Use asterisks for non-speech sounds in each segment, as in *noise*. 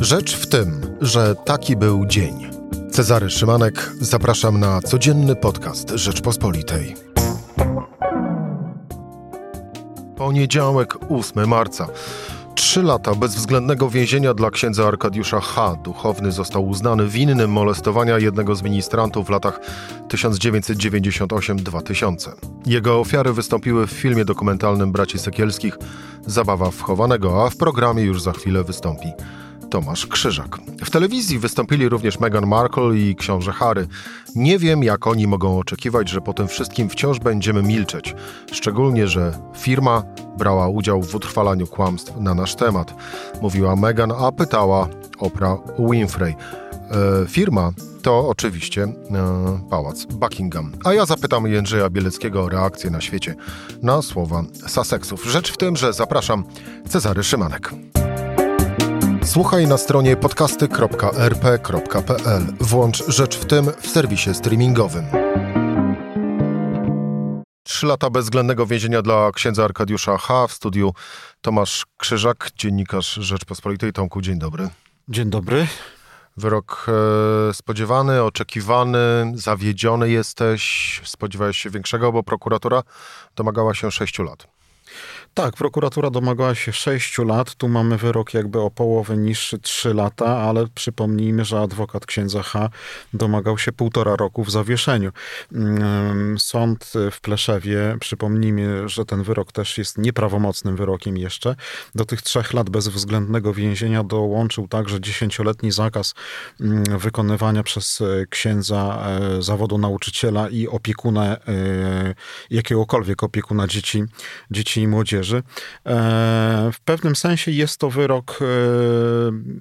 Rzecz w tym, że taki był dzień. Cezary Szymanek, zapraszam na codzienny podcast Rzeczpospolitej. Poniedziałek, 8 marca. Trzy lata bezwzględnego więzienia dla księdza Arkadiusza H. Duchowny został uznany winnym molestowania jednego z ministrantów w latach 1998-2000. Jego ofiary wystąpiły w filmie dokumentalnym Braci Sekielskich Zabawa wchowanego, a w programie już za chwilę wystąpi Tomasz Krzyżak. W telewizji wystąpili również Meghan Markle i książę Harry. Nie wiem, jak oni mogą oczekiwać, że po tym wszystkim wciąż będziemy milczeć. Szczególnie, że firma brała udział w utrwalaniu kłamstw na nasz temat. Mówiła Meghan, a pytała Oprah Winfrey. E, firma to oczywiście e, pałac Buckingham. A ja zapytam Jędrzeja Bieleckiego o reakcję na świecie na słowa Sussexów. Rzecz w tym, że zapraszam Cezary Szymanek. Słuchaj na stronie podcasty.rp.pl. Włącz Rzecz w tym w serwisie streamingowym. Trzy lata bezwzględnego więzienia dla księdza Arkadiusza H. W studiu Tomasz Krzyżak, dziennikarz Rzeczpospolitej. Tomku, dzień dobry. Dzień dobry. Wyrok e, spodziewany, oczekiwany, zawiedziony jesteś. Spodziewałeś się większego, bo prokuratura domagała się sześciu lat. Tak, prokuratura domagała się 6 lat. Tu mamy wyrok jakby o połowę niższy 3 lata, ale przypomnijmy, że adwokat księdza H domagał się półtora roku w zawieszeniu. Mm, sąd w Pleszewie, przypomnijmy, że ten wyrok też jest nieprawomocnym wyrokiem jeszcze. Do tych trzech lat bezwzględnego więzienia dołączył także dziesięcioletni zakaz mm, wykonywania przez e, księdza e, zawodu nauczyciela i opiekuna, e, jakiegokolwiek opiekuna dzieci, dzieci i młodzieży. E, w pewnym sensie jest to wyrok, e,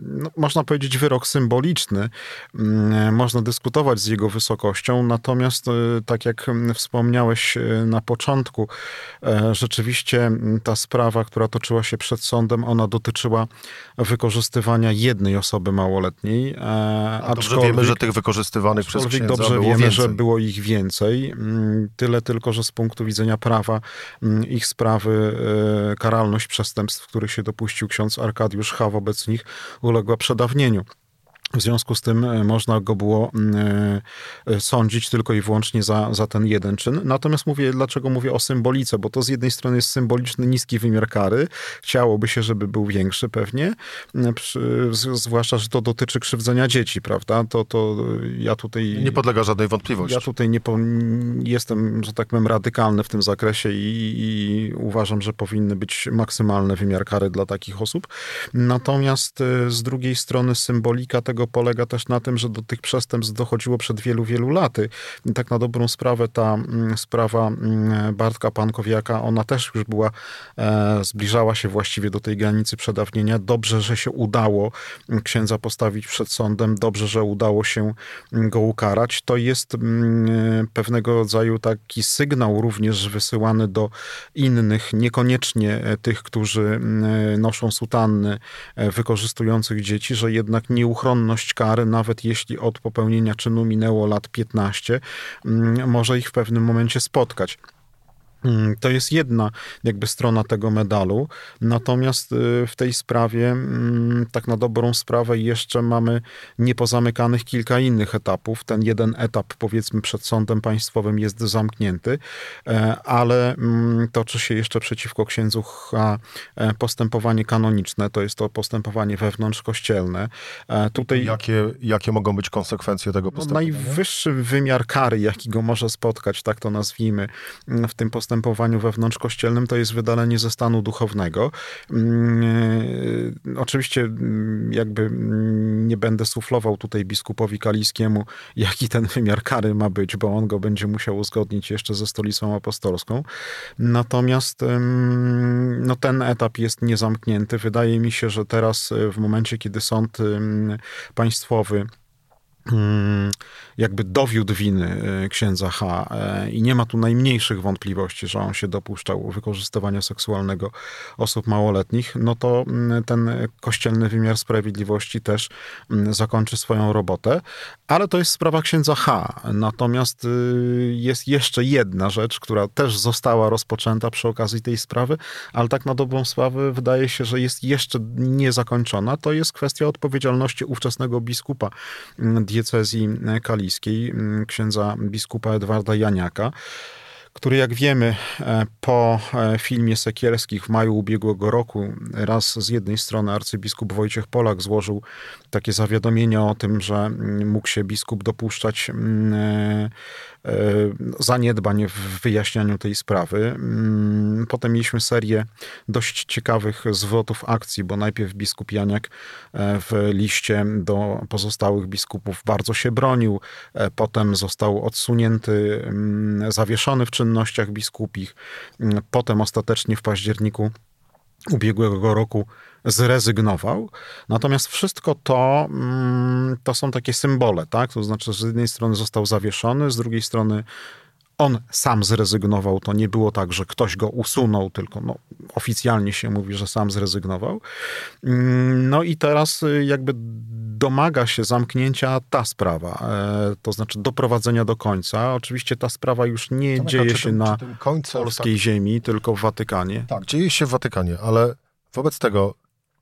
no, można powiedzieć, wyrok symboliczny. Mm, można dyskutować z jego wysokością, natomiast, e, tak jak wspomniałeś na początku, rzeczywiście ta sprawa, która toczyła się przed sądem, ona dotyczyła wykorzystywania jednej osoby małoletniej. A dobrze wiemy, że tych wykorzystywanych przez księdza dobrze było wiemy, więcej. że było ich więcej. Mm, tyle tylko, że z punktu widzenia prawa mm, ich sprawy E, karalność przestępstw, których się dopuścił ksiądz Arkadiusz H. wobec nich uległa przedawnieniu. W związku z tym e, można go było mm, e, sądzić tylko i wyłącznie za, za ten jeden czyn. Natomiast mówię, dlaczego mówię o symbolice, bo to z jednej strony jest symboliczny, niski wymiar kary. Chciałoby się, żeby był większy pewnie, e, zwłaszcza, że to dotyczy krzywdzenia dzieci, prawda? To, to ja tutaj... Nie podlega żadnej wątpliwości. Ja tutaj nie po, jestem, że tak powiem, radykalny w tym zakresie i, i uważam, że powinny być maksymalne wymiar kary dla takich osób. Natomiast z drugiej strony symbolika tego tego polega też na tym, że do tych przestępstw dochodziło przed wielu, wielu laty. I tak na dobrą sprawę ta mm, sprawa mm, Bartka Pankowiaka, ona też już była, e, zbliżała się właściwie do tej granicy przedawnienia. Dobrze, że się udało mm, księdza postawić przed sądem, dobrze, że udało się go ukarać. To jest pewnego rodzaju taki sygnał również wysyłany do innych, niekoniecznie e, tych, którzy noszą sutanny e, wykorzystujących dzieci, że jednak nieuchronność kary, nawet jeśli od popełnienia czynu minęło lat 15, mm, może ich w pewnym momencie spotkać. Mm, to jest jedna jakby strona tego medalu. Natomiast y, w tej sprawie, mm, tak na dobrą sprawę, jeszcze mamy niepozamykanych kilka innych etapów. Ten jeden etap, powiedzmy, przed sądem państwowym jest zamknięty, e, ale mm, toczy się jeszcze przeciwko księdzu H e, postępowanie kanoniczne, to jest to postępowanie wewnątrzkościelne. E, tutaj, jakie, jakie mogą być konsekwencje tego no, postępowania? Najwyższy wymiar kary, jaki go może spotkać, tak to nazwijmy, w tym postępowaniu, postępowaniu wewnątrzkościelnym to jest wydalenie ze stanu duchownego. Mm, e, oczywiście mm, jakby mm, nie będę suflował tutaj biskupowi kaliskiemu, *laughs* jaki ten wymiar kary ma być, bo on go będzie musiał uzgodnić jeszcze ze stolicą apostolską. Natomiast no, ten etap jest niezamknięty. Wydaje mi się, że teraz w momencie, kiedy sąd państwowy jakby dowiódł winy e, księdza H e, i nie ma tu najmniejszych wątpliwości, że on się dopuszczał wykorzystywania seksualnego osób małoletnich, no to mm, ten kościelny wymiar sprawiedliwości też mm, zakończy swoją robotę. Ale to jest sprawa księdza H. Natomiast y, jest jeszcze jedna rzecz, która też została rozpoczęta przy okazji tej sprawy, ale tak na dobrą sprawę wydaje się, że jest jeszcze niezakończona. To jest kwestia odpowiedzialności ówczesnego biskupa diecezji kaliskiej, mm, księdza biskupa Edwarda Janiaka który jak wiemy e, po e, filmie Sekielskich w maju ubiegłego roku raz z jednej strony arcybiskup Wojciech Polak złożył takie zawiadomienie o tym, że mm, mógł się biskup dopuszczać mm, e, zaniedbań w wyjaśnianiu tej sprawy. Mm, potem mieliśmy serię dość ciekawych zwrotów akcji, bo najpierw biskup Janiak w liście do pozostałych biskupów bardzo się bronił, potem został odsunięty, zawieszony w czynnościach biskupich. Potem ostatecznie w październiku ubiegłego roku zrezygnował. Natomiast wszystko to, mm, to są takie symbole, tak? To znaczy, z jednej strony został zawieszony, z drugiej strony on sam zrezygnował. To nie było tak, że ktoś go usunął, tylko no, oficjalnie się mówi, że sam zrezygnował. Mm, no i teraz y, jakby domaga się zamknięcia ta sprawa, e, to znaczy doprowadzenia do końca. Oczywiście ta sprawa już nie Tomek, dzieje się tym, na polskiej tak, ziemi, tylko w Watykanie. Tak, dzieje się w Watykanie, ale wobec tego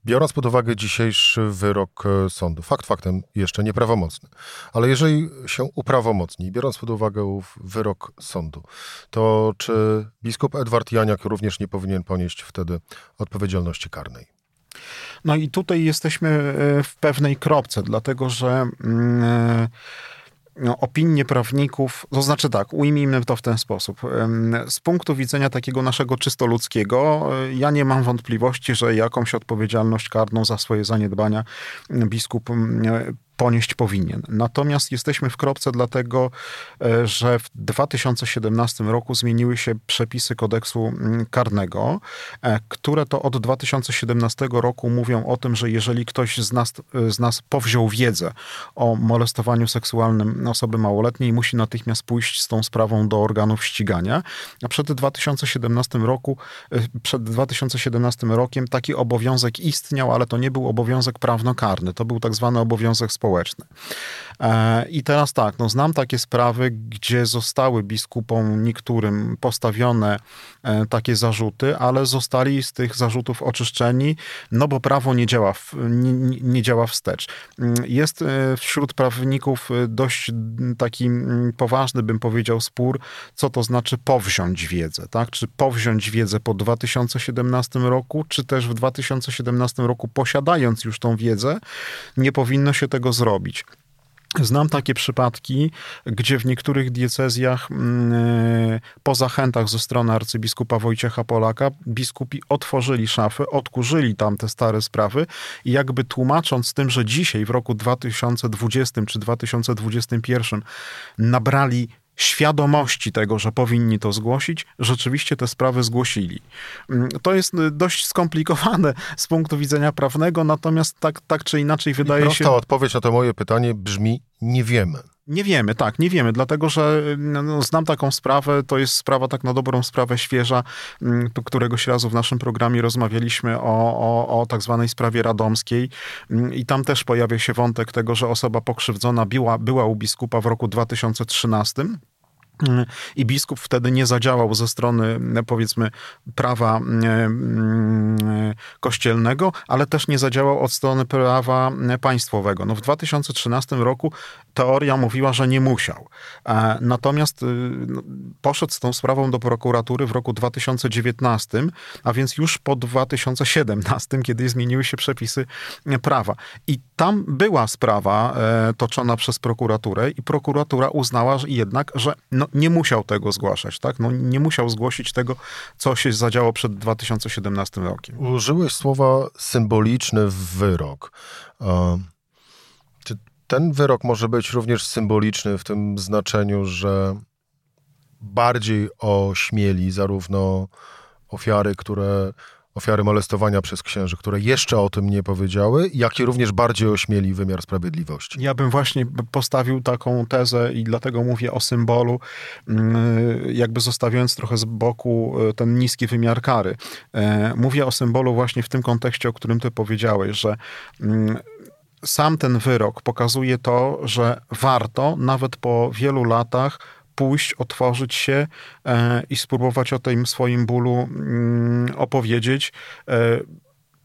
Biorąc pod uwagę dzisiejszy wyrok e, sądu, fakt faktem jeszcze nieprawomocny, ale jeżeli się uprawomocni, biorąc pod uwagę wyrok sądu, to czy biskup Edward Janiak również nie powinien ponieść wtedy odpowiedzialności karnej? No i tutaj jesteśmy e, w pewnej kropce, dlatego że. Yy no, opinie prawników, to znaczy tak, ujmijmy to w ten sposób. Z punktu widzenia takiego naszego czysto ludzkiego, e, ja nie mam wątpliwości, że jakąś odpowiedzialność karną za swoje zaniedbania biskup ponieść powinien. Natomiast jesteśmy w kropce dlatego, e, że w 2017 roku zmieniły się przepisy kodeksu mm, karnego, e, które to od 2017 roku mówią o tym, że jeżeli ktoś z nas, e, z nas powziął wiedzę o molestowaniu seksualnym osoby małoletniej, musi natychmiast pójść z tą sprawą do organów ścigania. A przed 2017 roku, przed 2017 rokiem taki obowiązek istniał, ale to nie był obowiązek prawnokarny, to był tak zwany obowiązek społeczny E, I teraz tak, no znam takie sprawy, gdzie zostały biskupom niektórym postawione e, takie zarzuty, ale zostali z tych zarzutów oczyszczeni, no bo prawo nie działa, w, nie, nie działa wstecz. Jest e, wśród prawników dość taki poważny, bym powiedział, spór, co to znaczy powziąć wiedzę, tak? Czy powziąć wiedzę po 2017 roku, czy też w 2017 roku posiadając już tą wiedzę, nie powinno się tego zrobić. Znam takie przypadki, gdzie w niektórych diecezjach mm, e, po zachętach ze strony arcybiskupa Wojciecha Polaka biskupi otworzyli szafy, odkurzyli tam te stare sprawy i jakby tłumacząc tym, że dzisiaj w roku 2020 czy 2021 nabrali świadomości tego, że powinni to zgłosić, rzeczywiście te sprawy zgłosili. Mm, to jest y, dość skomplikowane z punktu widzenia prawnego, natomiast tak, tak czy inaczej wydaje I prosta się... odpowiedź na to moje pytanie brzmi nie wiemy. Nie wiemy, tak, nie wiemy, dlatego że no, no, znam taką sprawę, to jest sprawa tak na dobrą sprawę świeża, mm, któregoś razu w naszym programie rozmawialiśmy o, o, o tak zwanej sprawie radomskiej mm, i tam też pojawia się wątek tego, że osoba pokrzywdzona była, była u biskupa w roku 2013 i biskup wtedy nie zadziałał ze strony, powiedzmy, prawa mm, kościelnego, ale też nie zadziałał od strony prawa państwowego. No w 2013 roku teoria mówiła, że nie musiał. E, natomiast y, no, poszedł z tą sprawą do prokuratury w roku 2019, a więc już po 2017, kiedy zmieniły się przepisy prawa. I tam była sprawa e, toczona przez prokuraturę i prokuratura uznała że jednak, że no, nie musiał tego zgłaszać, tak? No, nie musiał zgłosić tego, co się zadziało przed 2017 rokiem. Użyłeś słowa symboliczny wyrok. Czy ten wyrok może być również symboliczny w tym znaczeniu, że bardziej ośmieli zarówno ofiary, które ofiary molestowania przez księży, które jeszcze o tym nie powiedziały, jak i również bardziej ośmieli wymiar sprawiedliwości. Ja bym właśnie postawił taką tezę i dlatego mówię o symbolu, mm, jakby zostawiając trochę z boku e, ten niski wymiar kary. E, mówię o symbolu właśnie w tym kontekście, o którym ty powiedziałeś, że mm, sam ten wyrok pokazuje to, że warto nawet po wielu latach pójść, otworzyć się e, i spróbować o tym swoim bólu mm, opowiedzieć. E,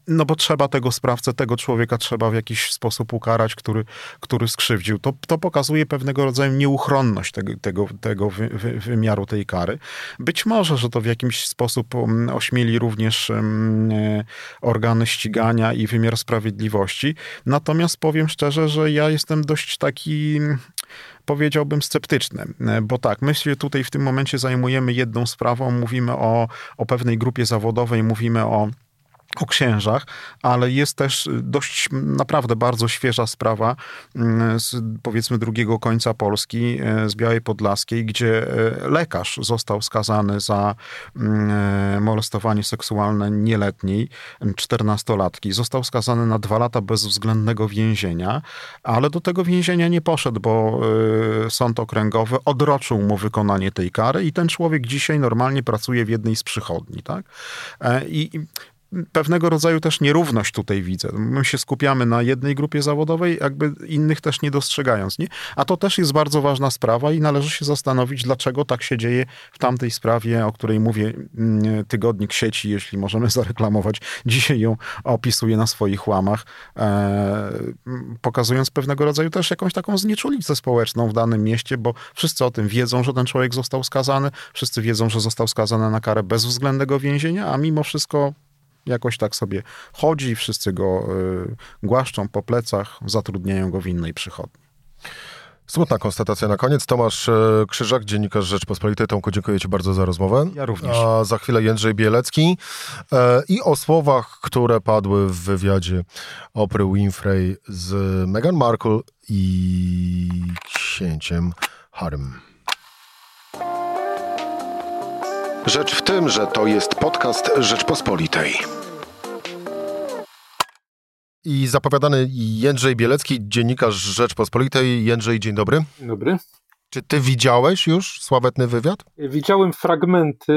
no bo trzeba tego sprawcę, tego człowieka trzeba w jakiś sposób ukarać, który, który skrzywdził. To, to pokazuje pewnego rodzaju nieuchronność tego, tego, tego wy, wy, wymiaru tej kary. Być może, że to w jakiś sposób mm, ośmieli również um, organy ścigania i wymiar sprawiedliwości. Natomiast powiem szczerze, że ja jestem dość taki powiedziałbym sceptyczny, bo tak, my się tutaj w tym momencie zajmujemy jedną sprawą, mówimy o, o pewnej grupie zawodowej, mówimy o o księżach, ale jest też dość naprawdę bardzo świeża sprawa mm, z powiedzmy drugiego końca Polski, e, z Białej Podlaskiej, gdzie e, lekarz został skazany za mm, e, molestowanie seksualne nieletniej, czternastolatki. Został skazany na dwa lata bezwzględnego więzienia, ale do tego więzienia nie poszedł, bo sąd okręgowy odroczył mu wykonanie tej kary i ten człowiek dzisiaj normalnie pracuje w jednej z przychodni. Tak? I pewnego rodzaju też nierówność tutaj widzę. My się skupiamy na jednej grupie zawodowej, jakby innych też nie dostrzegając. Nie? A to też jest bardzo ważna sprawa i należy się zastanowić, dlaczego tak się dzieje w tamtej sprawie, o której mówię, mm, tygodnik sieci, jeśli możemy *laughs* zareklamować. Dzisiaj ją opisuje na swoich łamach, e, pokazując pewnego rodzaju też jakąś taką znieczulicę społeczną w danym mieście, bo wszyscy o tym wiedzą, że ten człowiek został skazany, wszyscy wiedzą, że został skazany na karę bezwzględnego więzienia, a mimo wszystko jakoś tak sobie chodzi, wszyscy go y, głaszczą po plecach, zatrudniają go w innej przychodni. Smutna konstatacja na koniec. Tomasz y, Krzyżak, dziennikarz Rzeczpospolitej. Tomku, dziękuję Ci bardzo za rozmowę. Ja również. A za chwilę Jędrzej Bielecki y, i o słowach, które padły w wywiadzie Opry Winfrey z Meghan Markle i księciem Harrym. Rzecz w tym, że to jest podcast Rzeczpospolitej. I zapowiadany Jędrzej Bielecki, dziennikarz Rzeczpospolitej. Jędrzej, dzień dobry. Dzień dobry. Czy ty widziałeś już sławetny wywiad? Widziałem fragmenty.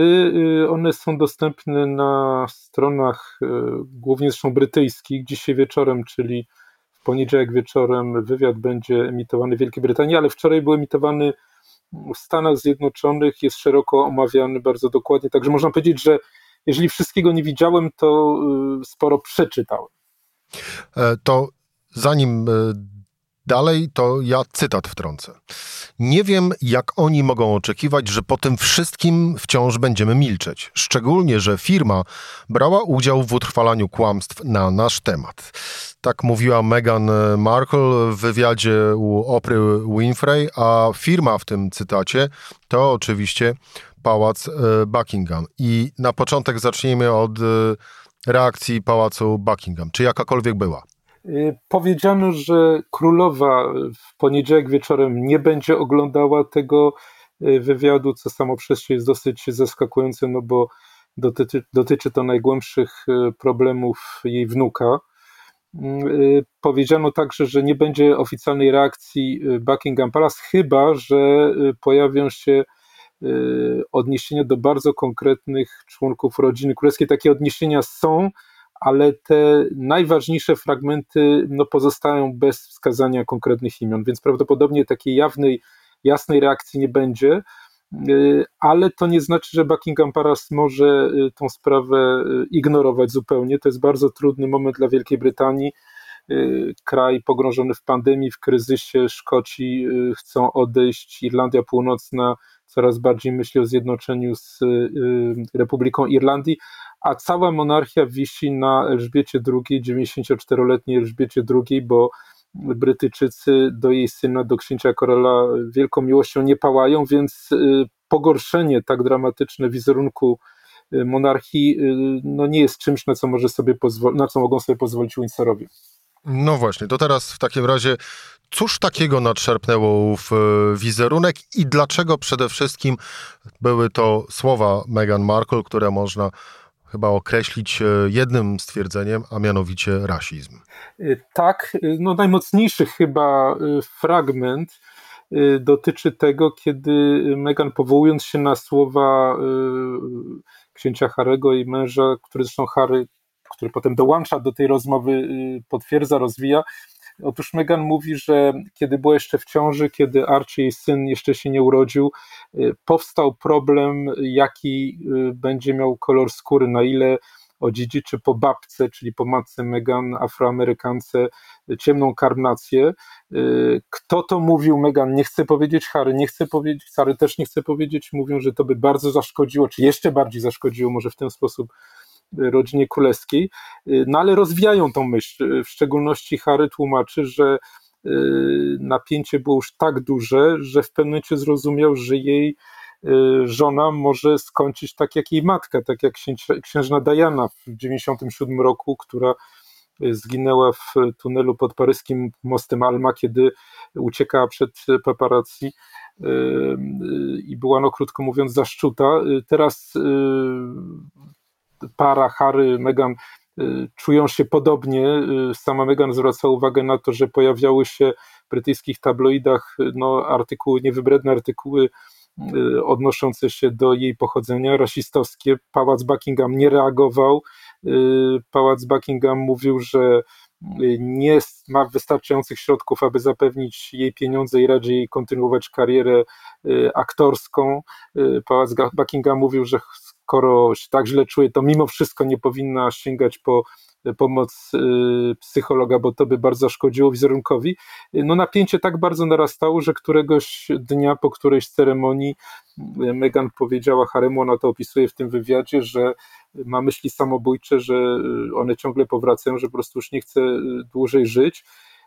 Y, one są dostępne na stronach y, głównie zresztą brytyjskich. Dzisiaj wieczorem, czyli w poniedziałek wieczorem, wywiad będzie emitowany w Wielkiej Brytanii, ale wczoraj był emitowany w Stanach Zjednoczonych jest szeroko omawiany bardzo dokładnie, także można powiedzieć, że jeżeli wszystkiego nie widziałem, to y, sporo przeczytałem. E, to zanim e, dalej, to ja cytat wtrącę. Nie wiem, jak oni mogą oczekiwać, że po tym wszystkim wciąż będziemy milczeć. Szczególnie, że firma brała udział w utrwalaniu kłamstw na nasz temat. Tak mówiła Meghan Markle w wywiadzie u Opry Winfrey, a firma w tym cytacie to oczywiście pałac e, Buckingham. I na początek zacznijmy od e, reakcji pałacu Buckingham. Czy jakakolwiek była? E, powiedziano, że królowa w poniedziałek wieczorem nie będzie oglądała tego wywiadu, co samo przez się jest dosyć zaskakujące, no bo dotyczy, dotyczy to najgłębszych problemów jej wnuka. Y, powiedziano także, że nie będzie oficjalnej reakcji y, Buckingham Palace, chyba że y, pojawią się odniesienia do bardzo konkretnych członków rodziny królewskiej. Takie odniesienia są, ale te najważniejsze fragmenty no, pozostają bez wskazania konkretnych imion, więc prawdopodobnie takiej jawnej, jasnej reakcji nie będzie. Y, ale to nie znaczy, że Buckingham Palace może y, tą sprawę y, ignorować zupełnie. To jest bardzo trudny moment dla Wielkiej Brytanii. Kraj pogrążony w pandemii, w kryzysie, Szkoci chcą odejść, Irlandia Północna coraz bardziej myśli o zjednoczeniu z Republiką Irlandii, a cała monarchia wisi na Elżbiecie II, 94-letniej Elżbiecie II, bo Brytyjczycy do jej syna, do księcia Karola wielką miłością nie pałają, więc y, pogorszenie tak dramatyczne wizerunku y, monarchii y, no nie jest czymś, na co, może sobie na co mogą sobie pozwolić Windsorowie. No właśnie, to teraz w takim razie cóż takiego nadszerpnęło w wizerunek i dlaczego przede wszystkim były to słowa Meghan Markle, które można chyba określić jednym stwierdzeniem, a mianowicie rasizm. Tak, no najmocniejszy chyba fragment dotyczy tego, kiedy Meghan powołując się na słowa księcia Harego i męża, który zresztą Harry, który potem dołącza do tej rozmowy, potwierdza, rozwija, Otóż Megan mówi, że kiedy była jeszcze w ciąży, kiedy Archie, jej syn, jeszcze się nie urodził, y, powstał problem, jaki y, będzie miał kolor skóry, na ile odziedziczy po babce, czyli po matce Megan, afroamerykance, ciemną karnację. Y, kto to mówił? Megan nie chce powiedzieć, Harry nie chce powiedzieć, Harry też nie chce powiedzieć. Mówią, że to by bardzo zaszkodziło, czy jeszcze bardziej zaszkodziło, może w ten sposób rodzinie królewskiej, y, no ale rozwijają tą myśl. W szczególności Harry tłumaczy, że y, napięcie było już tak duże, że w pewnym momencie zrozumiał, że jej y, żona może skończyć tak jak jej matka, tak jak księżna Diana w 1997 roku, która zginęła w tunelu pod paryskim mostem Alma, kiedy uciekała przed paparazzi i była, no krótko mówiąc, zaszczuta. Teraz para Harry, Meghan y, czują się podobnie. Y, sama Meghan zwraca uwagę na to, że pojawiały się w brytyjskich tabloidach no, artykuły, niewybredne artykuły y, odnoszące się do jej pochodzenia, rasistowskie. Pałac Buckingham nie reagował. Pałac Buckingham mówił, że nie ma wystarczających środków, aby zapewnić jej pieniądze i raczej kontynuować karierę aktorską. Pałac Buckingham mówił, że skoro się tak źle czuje, to mimo wszystko nie powinna sięgać po pomoc y, psychologa, bo to by bardzo szkodziło wizerunkowi. No napięcie tak bardzo narastało, że któregoś dnia po którejś ceremonii Megan powiedziała Haremu, ona to opisuje w tym wywiadzie, że ma myśli samobójcze, że one ciągle powracają, że po prostu już nie chce dłużej żyć.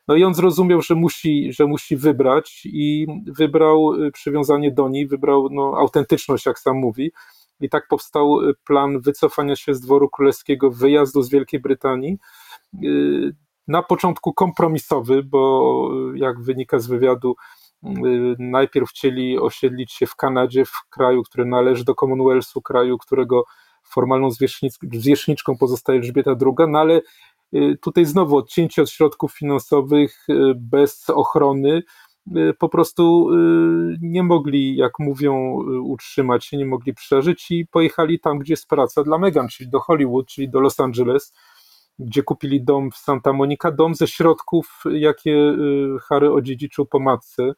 No i on zrozumiał, że musi, że musi wybrać i wybrał przywiązanie do niej, wybrał no, autentyczność, jak sam mówi i tak powstał y, plan wycofania się z dworu królewskiego, wyjazdu z Wielkiej Brytanii. Y, na początku kompromisowy, bo y, jak wynika z wywiadu, najpierw chcieli osiedlić się w Kanadzie, w kraju, który należy do Commonwealthu, kraju, którego formalną zwierzchniczką pozostaje Elżbieta II, no ale tutaj znowu odcięcie od środków finansowych, bez ochrony, po prostu y, nie mogli, jak mówią, y, utrzymać się, nie mogli przeżyć i pojechali tam, gdzie jest praca dla Megan, czyli do Hollywood, czyli do Los Angeles, gdzie kupili dom w Santa Monica, dom ze środków, jakie Harry odziedziczył po matce,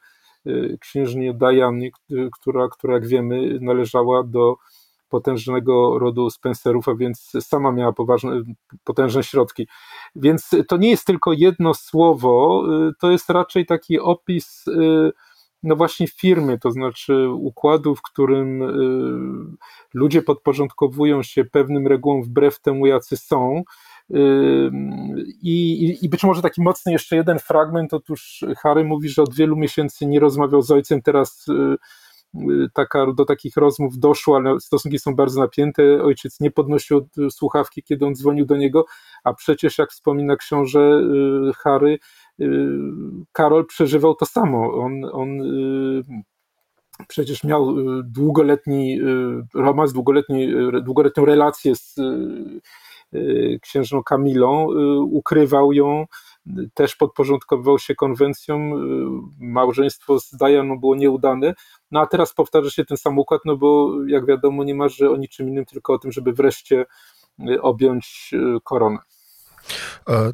księżnie Diany, która, która, jak wiemy, należała do potężnego rodu Spencerów, a więc sama miała poważne, potężne środki. Więc to nie jest tylko jedno słowo, y, to jest raczej taki opis y, no właśnie firmy, to znaczy układu, w którym y, ludzie podporządkowują się pewnym regułom wbrew temu, jacy są. I, I być może taki mocny jeszcze jeden fragment. Otóż Harry mówi, że od wielu miesięcy nie rozmawiał z ojcem, teraz taka, do takich rozmów doszło, ale stosunki są bardzo napięte. Ojciec nie podnosił słuchawki, kiedy on dzwonił do niego, a przecież, jak wspomina książę y, Harry, y, Karol przeżywał to samo. On, on y, przecież miał długoletni romans, długoletni, długoletnią relację z księżną Kamilą, ukrywał ją, też podporządkowywał się konwencjom, małżeństwo z Dianą było nieudane, no a teraz powtarza się ten sam układ, no bo jak wiadomo nie marzy o niczym innym, tylko o tym, żeby wreszcie y, objąć y, koronę. E,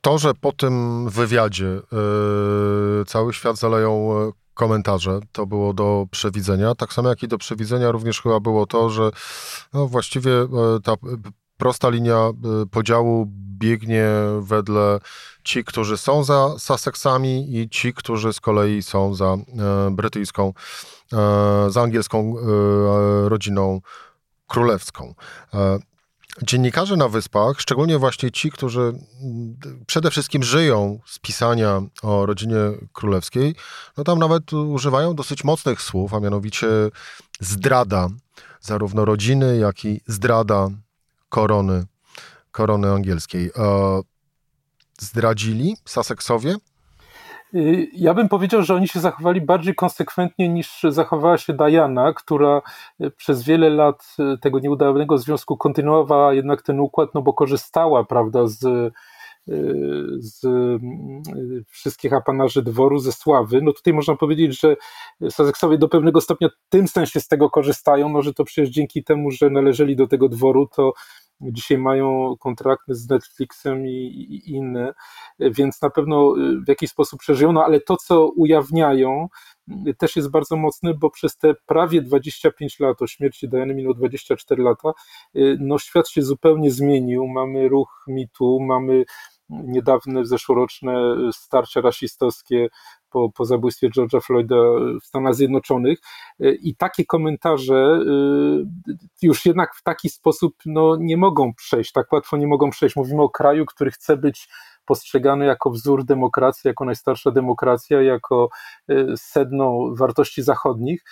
to, że po tym wywiadzie yy, cały świat zaleją komentarze, to było do przewidzenia. Tak samo jak i do przewidzenia również chyba było to, że no właściwie ta prosta linia podziału biegnie wedle ci, którzy są za Sussexami i ci, którzy z kolei są za e, brytyjską, e, za angielską e, rodziną królewską. Dziennikarze na Wyspach, szczególnie właśnie ci, którzy przede wszystkim żyją z pisania o rodzinie królewskiej, no tam nawet używają dosyć mocnych słów, a mianowicie zdrada zarówno rodziny, jak i zdrada korony, korony angielskiej zdradzili Sussexowie? Y, ja bym powiedział, że oni się zachowali bardziej konsekwentnie niż zachowała się Diana, która y, przez wiele lat y, tego nieudanego związku kontynuowała jednak ten układ, no bo korzystała, prawda, z, z wszystkich apanarzy dworu, ze sławy. No tutaj można powiedzieć, że Sussexowie do pewnego stopnia w tym sensie z tego korzystają, no że to przecież dzięki temu, że należeli do tego dworu, to dzisiaj mają kontrakty z Netflixem i, i, inne, więc na pewno y, w jakiś sposób przeżyją, no ale to, co ujawniają, y, też jest bardzo mocne, bo przez te prawie 25 lat, o śmierci Diany minęło 24 lata, y, no świat się zupełnie zmienił, mamy ruch mitu, mamy niedawne zeszłoroczne starcia rasistowskie po, po zabójstwie George'a Floyda w Stanach Zjednoczonych i takie komentarze y, już jednak w taki sposób no, nie mogą przejść, tak łatwo nie mogą przejść. Mówimy o kraju, który chce być postrzegany jako wzór demokracji, jako najstarsza demokracja, jako y, sedno wartości zachodnich.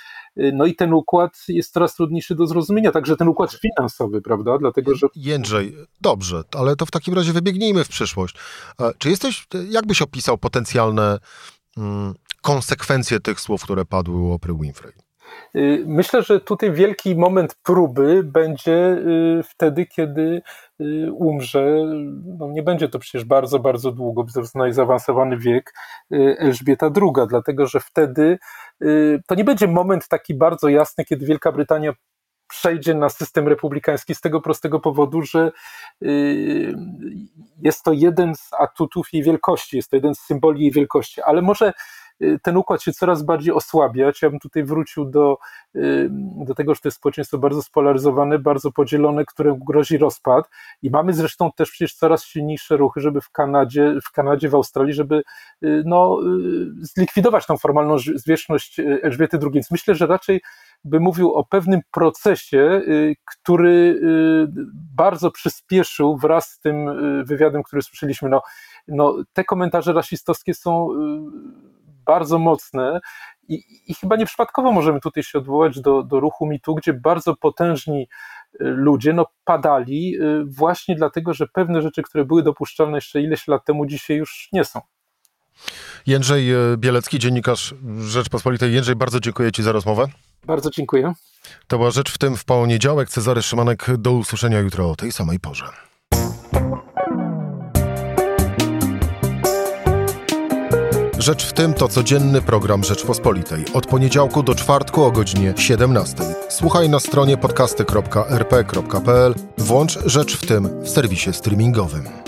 No i ten układ jest coraz trudniejszy do zrozumienia, także ten układ finansowy, prawda? Dlatego, że... Jędrzej, dobrze, ale to w takim razie wybiegnijmy w przyszłość. Czy jesteś, jak byś opisał potencjalne konsekwencje tych słów, które padły u Opry Winfrey? Y, myślę, że tutaj wielki moment próby będzie wtedy, kiedy umrze. No nie będzie to przecież bardzo, bardzo długo, jest najzaawansowany wiek Elżbieta II, dlatego że wtedy to nie będzie moment taki bardzo jasny, kiedy Wielka Brytania przejdzie na system republikański z tego prostego powodu, że jest to jeden z atutów jej wielkości, jest to jeden z symboli jej wielkości, ale może Y, ten układ się coraz bardziej osłabiać. Ja bym tutaj wrócił do, y, do tego, że to jest społeczeństwo bardzo spolaryzowane, bardzo podzielone, któremu grozi rozpad i mamy zresztą też przecież coraz silniejsze ruchy, żeby w Kanadzie, w Kanadzie, w Australii, żeby y, no, zlikwidować tą formalną zwierzchność Elżbiety II. Więc myślę, że raczej by mówił o pewnym procesie, który bardzo przyspieszył wraz z tym wywiadem, który słyszeliśmy. No, no, te komentarze rasistowskie są bardzo mocne i, i chyba nieprzypadkowo możemy tutaj się odwołać do, do ruchu mitu, gdzie bardzo potężni y, ludzie no, padali y, właśnie dlatego, że pewne rzeczy, które były dopuszczalne jeszcze ileś lat temu, dzisiaj już nie są. Jędrzej y, Bielecki, dziennikarz Rzeczpospolitej. Jędrzej, bardzo dziękuję Ci za rozmowę. Bardzo dziękuję. To była rzecz w tym w poniedziałek. Cezary Szymanek, do usłyszenia jutro o tej samej porze. Rzecz w tym to codzienny program Rzeczpospolitej. Od poniedziałku do czwartku o godzinie 17. Słuchaj na stronie podcasty.rp.pl. Włącz Rzecz w tym w serwisie streamingowym.